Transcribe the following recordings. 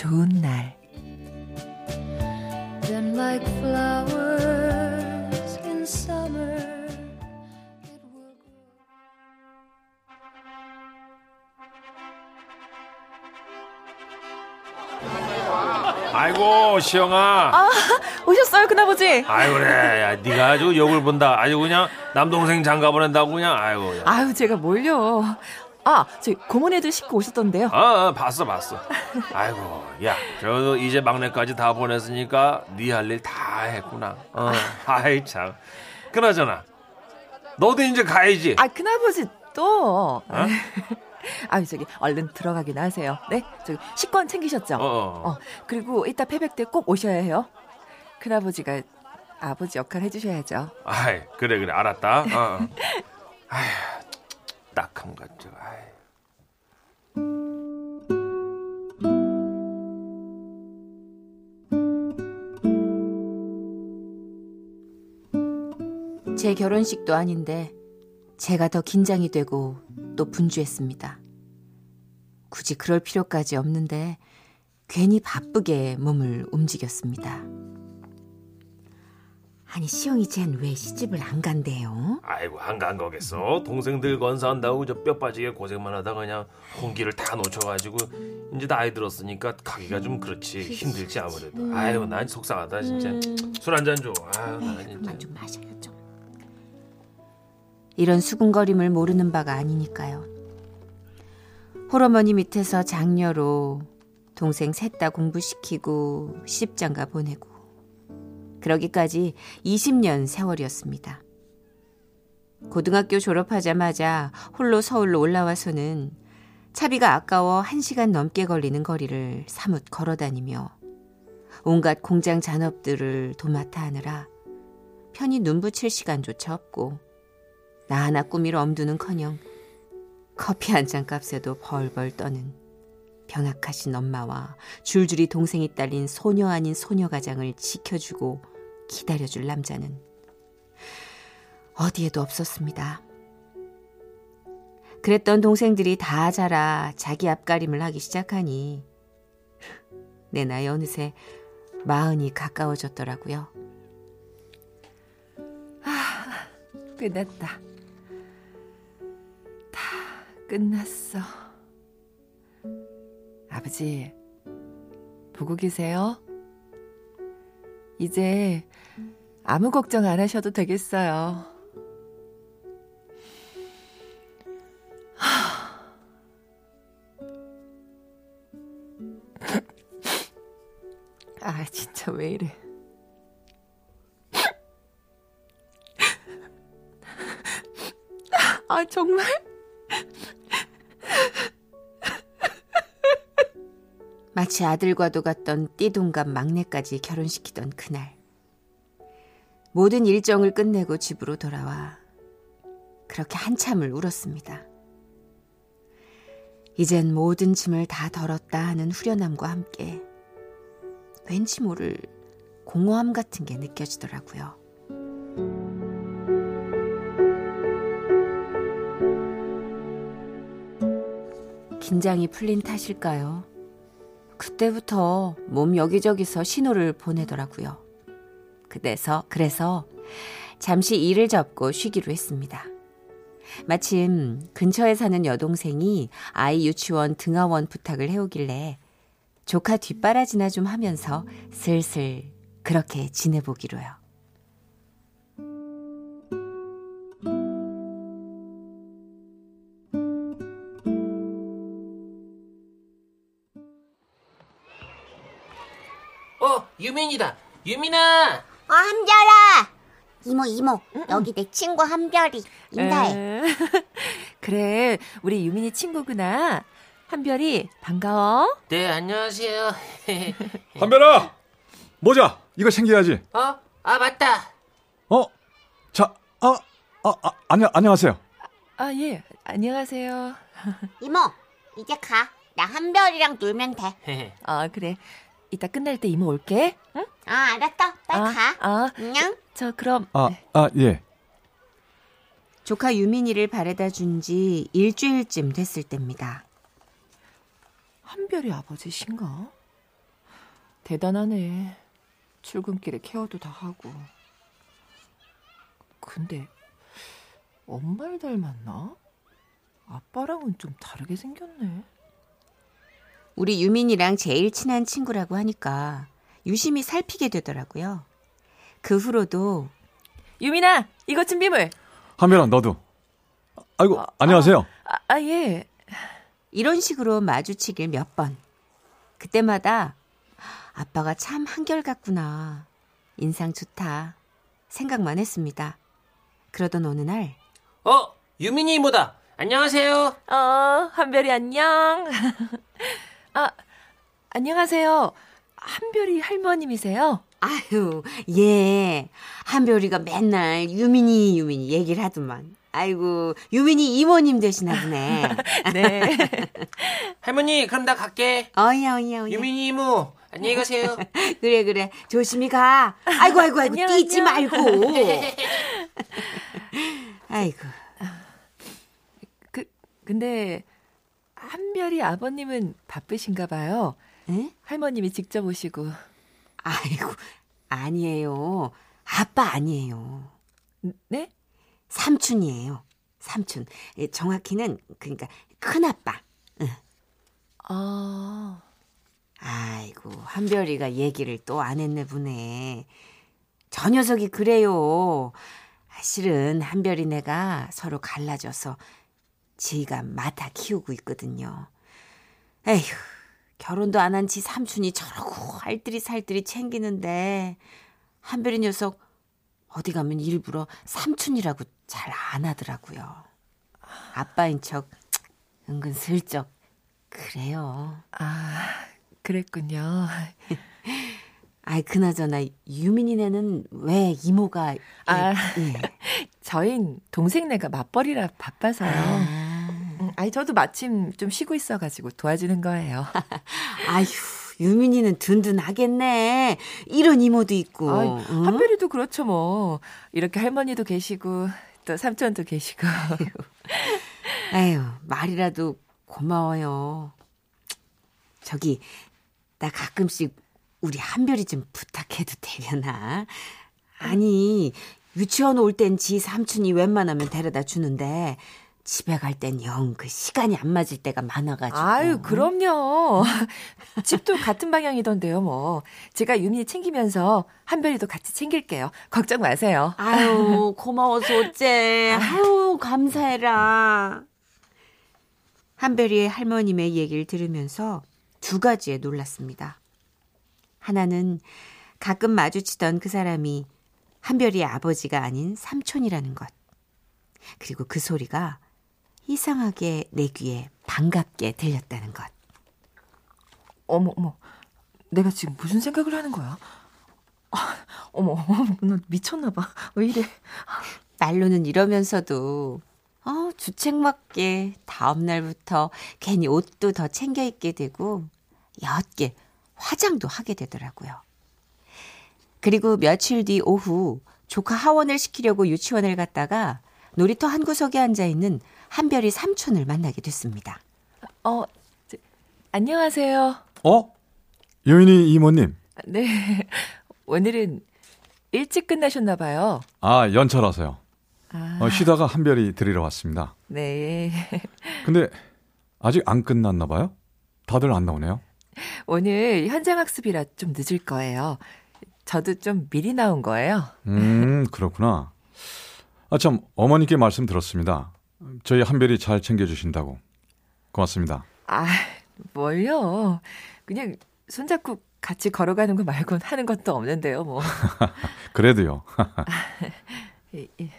좋은 날 아이고 시영아. 아 오셨어요 큰아버지. 아이고 그래. 야 네가 아주 욕을 본다. 아주 그냥 남동생 장가 보낸다고 그냥 아이고. 야. 아유 제가 뭘요. 아, 저희 고모네 애들 씻고 오셨던데요. 아, 아 봤어, 봤어. 아이고, 야, 저도 이제 막내까지 다 보냈으니까 네 할 일 다 했구나. 어, 아이 참. 그나저나, 너도 이제 가야지. 아, 큰아버지 또. 어? 아유 저기 얼른 들어가긴 하세요. 네, 저기 식권 챙기셨죠? 어. 어. 어 그리고 이따 패백 때 꼭 오셔야 해요. 큰아버지가 아버지 역할 해주셔야죠. 아이 그래 그래 알았다. 어. 어. 아휴 딱한 가죠. 제 결혼식도 아닌데 제가 더 긴장이 되고 또 분주했습니다. 굳이 그럴 필요까지 없는데 괜히 바쁘게 몸을 움직였습니다. 아니 시영이 쟨 왜 시집을 안 간대요? 아이고 안 간 거겠어. 동생들 건사한다고 저 뼈 빠지게 고생만 하다 그냥 홍기를 다 놓쳐가지고 이제 나이 들었으니까 가기가 좀 그렇지 힘들지 아무래도. 음. 아이고 난 속상하다 진짜. 음. 술한 잔 줘. 아유 나 진짜. 좀 마셔요 좀. 이런 수군거림을 모르는 바가 아니니까요. 홀어머니 밑에서 장녀로 동생 셋 다 공부시키고 시집장가 보내고 그러기까지 20년 세월이었습니다. 고등학교 졸업하자마자 홀로 서울로 올라와서는 차비가 아까워 1시간 넘게 걸리는 거리를 사뭇 걸어 다니며 온갖 공장 잔업들을 도맡아 하느라 편히 눈 붙일 시간조차 없고 나 하나 꾸미러 엄두는 커녕 커피 한 잔 값에도 벌벌 떠는 병약하신 엄마와 줄줄이 동생이 딸린 소녀 아닌 소녀 가장을 지켜주고 기다려줄 남자는 어디에도 없었습니다. 그랬던 동생들이 다 자라 자기 앞가림을 하기 시작하니 내 나이 어느새 마흔이 가까워졌더라고요. 아, 끝났다. 다 끝났어. 아버지, 보고 계세요? 이제 아무 걱정 안 하셔도 되겠어요. 아, 진짜 왜 이래. 아, 정말? 마치 아들과도 같던 띠동갑 막내까지 결혼시키던 그날. 모든 일정을 끝내고 집으로 돌아와 그렇게 한참을 울었습니다. 이젠 모든 짐을 다 덜었다 하는 후련함과 함께 왠지 모를 공허함 같은 게 느껴지더라고요. 긴장이 풀린 탓일까요? 그때부터 몸 여기저기서 신호를 보내더라고요. 그래서, 그래서 잠시 일을 접고 쉬기로 했습니다. 마침 근처에 사는 여동생이 아이 유치원 등하원 부탁을 해오길래 조카 뒷바라지나 좀 하면서 슬슬 그렇게 지내보기로요. 유민이다. 유민아. 어, 한별아. 이모, 이모. 응, 여기 내 친구 한별이. 인사해. 그래, 우리 유민이 친구구나. 한별이 반가워. 네, 안녕하세요. 한별아, 모자 이거 챙겨야지. 어? 아, 맞다. 어, 자, 아, 아, 아 안녕 안녕하세요. 아 예, 안녕하세요. 이모, 이제 가. 나 한별이랑 놀면 돼. 아 그래. 이따 끝날 때 이모 올게. 응? 아, 알았어. 빨리 아, 가. 아, 안녕. 저 그럼 아, 아 예. 조카 유민이를 바래다 준 지 일주일쯤 됐을 때입니다. 한별이 아버지신가? 대단하네. 출근길에 케어도 다 하고. 근데 엄마를 닮았나? 아빠랑은 좀 다르게 생겼네. 우리 유민이랑 제일 친한 친구라고 하니까 유심히 살피게 되더라고요. 그 후로도 유민아, 이것 준비물. 한별아 너도. 아이고 안녕하세요. 아, 아 예. 이런 식으로 마주치길 몇 번. 그때마다 아빠가 참 한결같구나. 인상 좋다. 생각만 했습니다. 그러던 어느 날 어, 유민이 이모다. 안녕하세요. 어, 한별이 안녕. 아, 안녕하세요. 한별이 할머님이세요? 아유, 예. 한별이가 맨날 유민이 유민이 얘기를 하더만. 아이고, 유민이 이모님 되시나 보네. 네. 할머니, 그럼 나 갈게. 어이야, 어이야, 어이야. 유민이 이모, 안녕히 가세요. 그래, 그래. 조심히 가. 아이고, 아이고, 아이고, 안녕, 뛰지 안녕. 말고. 아이고. 그, 근데, 한별이 아버님은 바쁘신가 봐요. 에? 할머님이 직접 오시고. 아이고, 아니에요. 아빠 아니에요. 네? 삼촌이에요. 삼촌. 예, 정확히는, 그러니까, 큰 아빠. 아, 아이고, 한별이가 얘기를 또 안 했네 보네. 저 녀석이 그래요. 아, 실은 한별이 내가 서로 갈라져서 지가 맡아 키우고 있거든요. 에휴, 결혼도 안 한 지 삼촌이 저러고 알뜰히 살뜰히 챙기는데 한별이 녀석 어디 가면 일부러 삼촌이라고 잘 안 하더라고요. 아빠인 척 은근 슬쩍 그래요. 아, 그랬군요. 아이 그나저나 유민이네는 왜 이모가 아. 예. 저흰 동생네가 맞벌이라 바빠서요. 아. 음, 아니, 저도 마침 좀 쉬고 있어가지고 도와주는 거예요. 아휴 유민이는 든든하겠네 이런 이모도 있고 아이, 응? 한별이도 그렇죠, 뭐. 이렇게 할머니도 계시고, 또 삼촌도 계시고. 아유 말이라도 고마워요 저기 나 가끔씩 우리 한별이 좀 부탁해도 되려나 아니 유치원 올 땐 지 삼촌이 웬만하면 데려다 주는데 집에 갈 땐 영 그 시간이 안 맞을 때가 많아가지고 아유, 그럼요. 집도 같은 방향이던데요, 뭐. 제가 유민이 챙기면서 한별이도 같이 챙길게요. 걱정 마세요. 아유, 고마워서 어째. 아유, 감사해라. 한별이의 할머님의 얘기를 들으면서 두 가지에 놀랐습니다. 하나는 가끔 마주치던 그 사람이 한별이의 아버지가 아닌 삼촌이라는 것. 그리고 그 소리가 이상하게 내 귀에 반갑게 들렸다는 것. 어머, 어머. 내가 지금 무슨 생각을 하는 거야? 아, 어머, 어머, 나 미쳤나봐. 왜 이래? 말로는 이러면서도 어, 주책맞게 다음 날부터 괜히 옷도 더 챙겨 입게 되고 옅게 화장도 하게 되더라고요. 그리고 며칠 뒤 오후 조카 하원을 시키려고 유치원을 갔다가 놀이터 한 구석에 앉아 있는 한별이 삼촌을 만나게 됐습니다. 어, 저, 안녕하세요. 어? 유인이 이모님. 네. 오늘은 일찍 끝나셨나 봐요. 아 연차라서요. 아, 어, 쉬다가 한별이 드리러 왔습니다. 네. 근데 아직 안 끝났나 봐요? 다들 안 나오네요. 오늘 현장 학습이라 좀 늦을 거예요. 저도 좀 미리 나온 거예요. 음 그렇구나. 아 참 어머니께 말씀 들었습니다. 저희 한별이 잘 챙겨주신다고. 고맙습니다. 아, 뭘요? 그냥 손잡고 같이 걸어가는 거 말곤 하는 것도 없는데요, 뭐. 그래도요. 예, 예.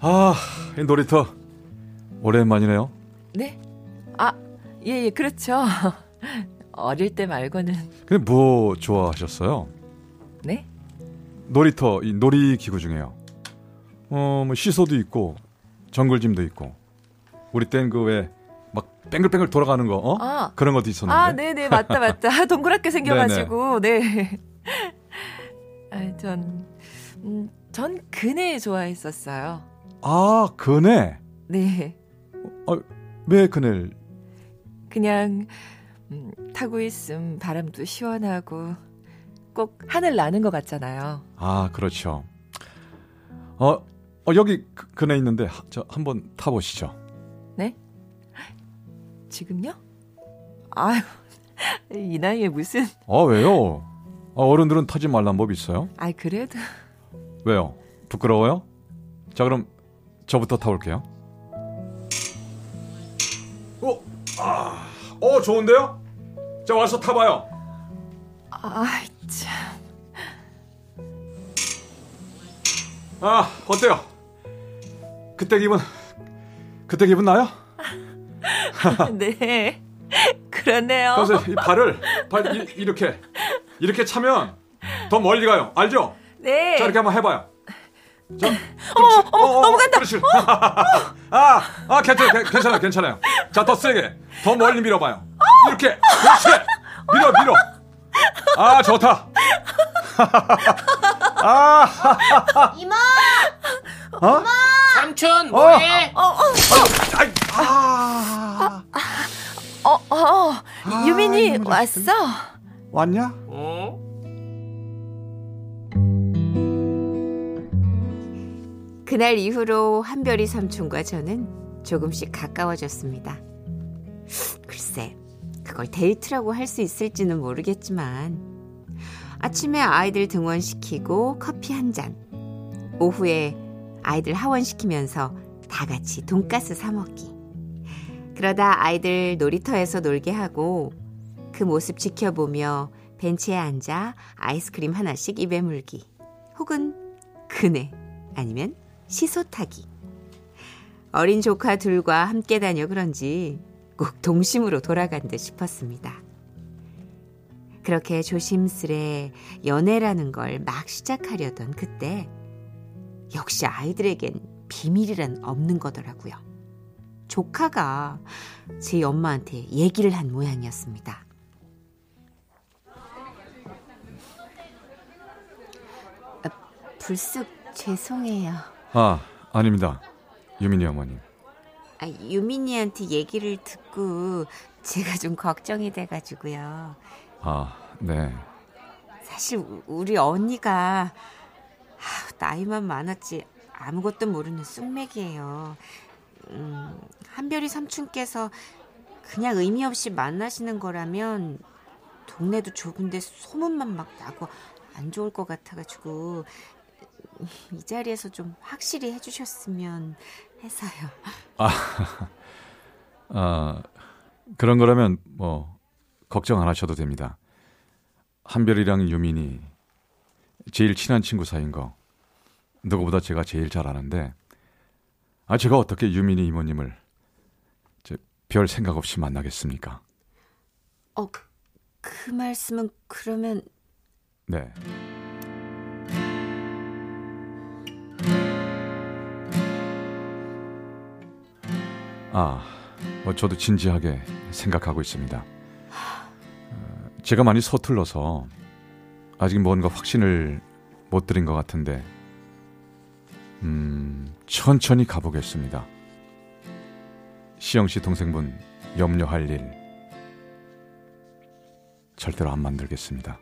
아, 이 놀이터 오랜만이네요. 네? 아, 예, 예, 그렇죠. 어릴 때 말고는. 근데 뭐 좋아하셨어요? 네? 놀이터, 이 놀이기구 중에요. 어, 뭐 시소도 있고, 정글짐도 있고. 우리 땐 그 왜, 막 뱅글뱅글 돌아가는 거, 어? 아. 그런 것도 있었는데. 아, 네네, 맞다, 맞다. 동그랗게 생겨가지고, 네. 아, 전, 음, 전 그네 좋아했었어요. 아, 그네? 네. 어, 왜 그네를? 그냥, 음, 타고 있음 바람도 시원하고, 꼭 하늘 나는 것 같잖아요. 아, 그렇죠. 어, 어 여기 그, 그네 있는데, 하, 저 한번 타보시죠. 네? 지금요? 아유, 이 나이에 무슨. 아, 왜요? 아, 어른들은 타지 말란 법 있어요? 아 그래도. 왜요? 부끄러워요? 자, 그럼 저부터 타볼게요. 어, 아, 어, 좋은데요? 자, 와서 타봐요. 아, 참. 아, 어때요? 그때 기분, 그때 기분 나요? 네. 그러네요. 그래서 이 발을, 발, 이, 이렇게, 이렇게 차면 더 멀리 가요. 알죠? 네. 자, 이렇게 한번 해봐요. 자, 어머, 어머, 어, 넘어간다. 그렇지. 아, 아, 괜찮아요, 괜찮아요, 괜찮아요. 자, 더 세게, 더 멀리 밀어봐요. 이렇게, 그렇지. 밀어, 밀어. 아, 좋다. 아, 이모! 어? 삼촌 뭐해? 어, 어, 아이, 아, 어, 어. 아, 유민이 왔어? 왔냐? 어? 그날 이후로 한별이 삼촌과 저는 조금씩 가까워졌습니다. 글쎄, 그걸 데이트라고 할 수 있을지는 모르겠지만 아침에 아이들 등원시키고 커피 한 잔, 오후에 아이들 하원시키면서 다 같이 돈가스 사 먹기. 그러다 아이들 놀이터에서 놀게 하고 그 모습 지켜보며 벤치에 앉아 아이스크림 하나씩 입에 물기. 혹은 그네 아니면 시소 타기. 어린 조카 둘과 함께 다녀 그런지 꼭 동심으로 돌아간 듯 싶었습니다. 그렇게 조심스레 연애라는 걸 막 시작하려던 그때 역시 아이들에겐 비밀이란 없는 거더라고요. 조카가 제 엄마한테 얘기를 한 모양이었습니다. 아, 불쑥 죄송해요. 아, 아닙니다. 유민이 어머님. 아, 유민이한테 얘기를 듣고 제가 좀 걱정이 돼가지고요. 아, 네. 사실 우- 우리 언니가 아, 나이만 많았지 아무것도 모르는 쑥맥이에요. 음, 한별이 삼촌께서 그냥 의미 없이 만나시는 거라면 동네도 좁은데 소문만 막 나고 안 좋을 것 같아가지고 이 자리에서 좀 확실히 해주셨으면 해서요. 아, 그런 거라면 뭐 걱정 안 하셔도 됩니다. 한별이랑 유민이 제일 친한 친구 사이인 거 누구보다 제가 제일 잘 아는데 아 제가 어떻게 유민이 이모님을 저, 별 생각 없이 만나겠습니까? 어, 그 말씀은 그러면 네. 아, 뭐 저도 진지하게 생각하고 있습니다. 어, 제가 많이 서툴러서 아직 뭔가 확신을 못 드린 것 같은데, 음, 천천히 가보겠습니다. 시영 씨 동생분 염려할 일 절대로 안 만들겠습니다.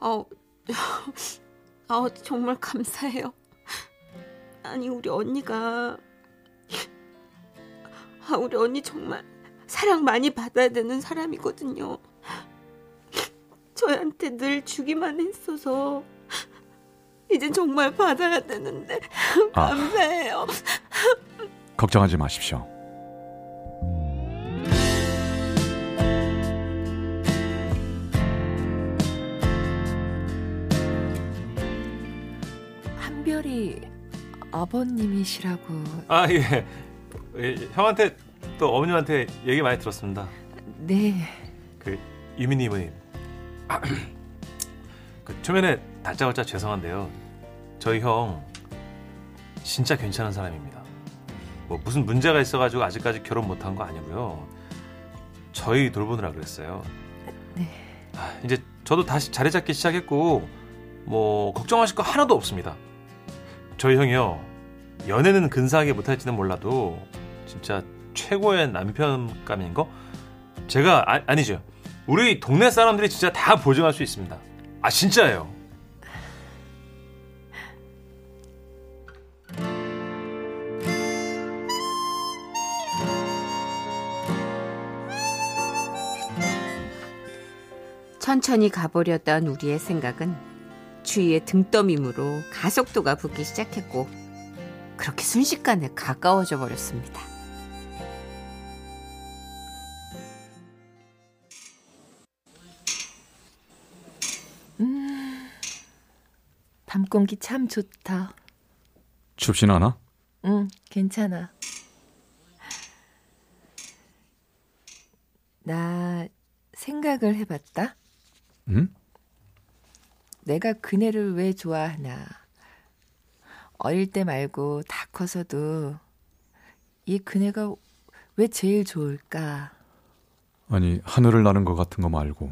어, 어, 정말 감사해요. 아니, 우리 언니가, 아, 우리 언니 정말 사랑 많이 받아야 되는 사람이거든요. 저한테 늘 주기만 했어서, 이젠 정말 받아야 되는데, 아. 감사해요. 걱정하지 마십시오. 한별이 아버님이시라고. 아 예. 예. 형한테 또 어머님한테 얘기 많이 들었습니다. 네. 그 유민이 이모님. 그 초면에 다짜고짜 죄송한데요. 저희 형 진짜 괜찮은 사람입니다. 뭐 무슨 문제가 있어가지고 아직까지 결혼 못한 거 아니고요. 저희 돌보느라 그랬어요. 네. 아, 이제 저도 다시 자리 잡기 시작했고 뭐 걱정하실 거 하나도 없습니다. 저희 형이요 연애는 근사하게 못할지는 몰라도 진짜 최고의 남편감인 거 제가 아, 아니죠. 우리 동네 사람들이 진짜 다 보증할 수 있습니다. 아 진짜예요. 천천히 가버렸던 우리의 생각은 주위의 등떠밈으로 가속도가 붙기 시작했고 그렇게 순식간에 가까워져 버렸습니다. 밤 공기 참 좋다. 춥진 않아? 응, 괜찮아. 나 생각을 해봤다. 응? 내가 그네를 왜 좋아하나. 어릴 때 말고 다 커서도 이 그네가 왜 제일 좋을까? 아니 하늘을 나는 것 같은 거 말고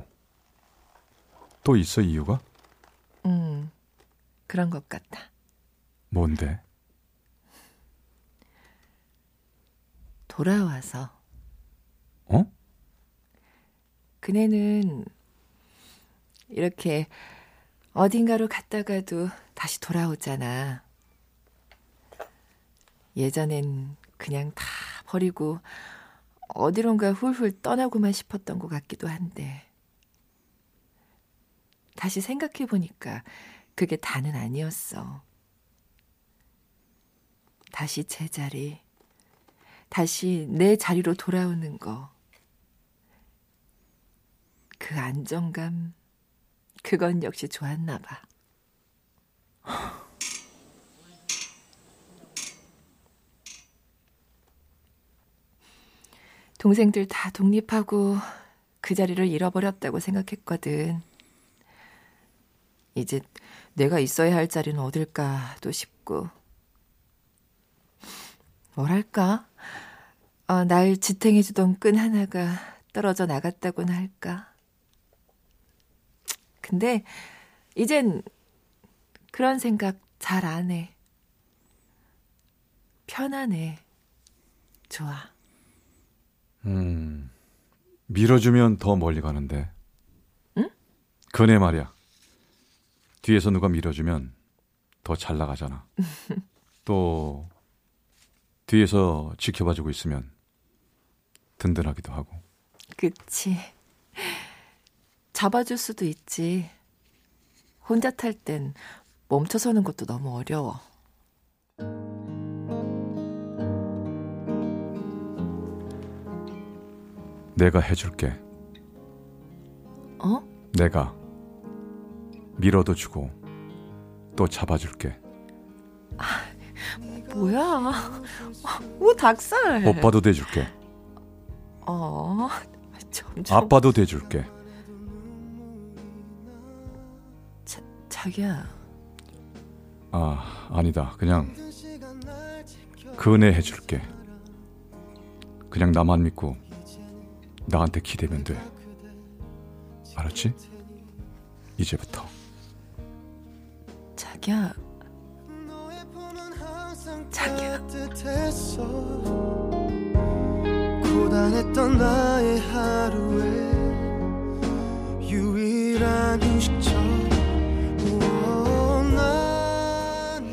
또 있어 이유가? 음, 그런 것 같아. 뭔데? 돌아와서. 어? 그네는 이렇게 어딘가로 갔다가도 다시 돌아오잖아. 예전엔 그냥 다 버리고 어디론가 훌훌 떠나고만 싶었던 것 같기도 한데. 다시 생각해 보니까 그게 다는 아니었어. 다시 제자리, 다시 내 자리로 돌아오는 거. 그 안정감, 그건 역시 좋았나 봐. 동생들 다 독립하고 그 자리를 잃어버렸다고 생각했거든. 이제 내가 있어야 할 자리는 어딜까도 싶고. 뭐랄까? 어, 날 지탱해주던 끈 하나가 떨어져 나갔다고나 할까? 근데 이젠 그런 생각 잘 안 해. 편안해. 좋아. 음 밀어주면 더 멀리 가는데. 응? 그네 말이야. 뒤에서 누가 밀어주면 더 잘 나가잖아. 또 뒤에서 지켜봐주고 있으면 든든하기도 하고. 그치. 잡아줄 수도 있지. 혼자 탈 땐 멈춰서는 것도 너무 어려워. 내가 해줄게. 어? 내가 밀어도 주고 또 잡아줄게. 뭐야? 오, 닭살. 오빠도 돼줄게. 어, 점점. 아빠도 돼줄게. 자, 자기야. 아 아니다. 그냥 그네 해줄게. 그냥 나만 믿고 나한테 기대면 돼. 알았지? 이제부터. 자기야. 자기야. 고단했던 나의 하루에 유일한 나는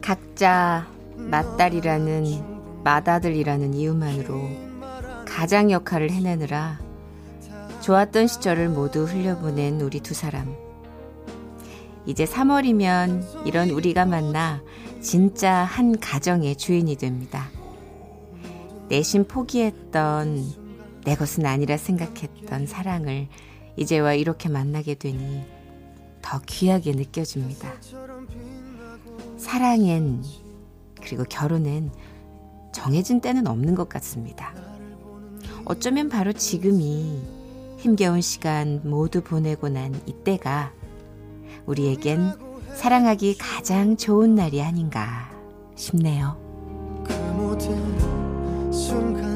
각자 맏딸이라는 맏아들이라는 이유만으로 가장 역할을 해내느라 좋았던 시절을 모두 흘려보낸 우리 두 사람. 이제 3월이면 이런 우리가 만나 진짜 한 가정의 주인이 됩니다. 내심 포기했던 내 것은 아니라 생각했던 사랑을 이제와 이렇게 만나게 되니 더 귀하게 느껴집니다. 사랑엔 그리고 결혼은 정해진 때는 없는 것 같습니다. 어쩌면 바로 지금이 힘겨운 시간 모두 보내고 난 이때가 우리에겐 사랑하기 가장 좋은 날이 아닌가 싶네요. 그 모든 순간에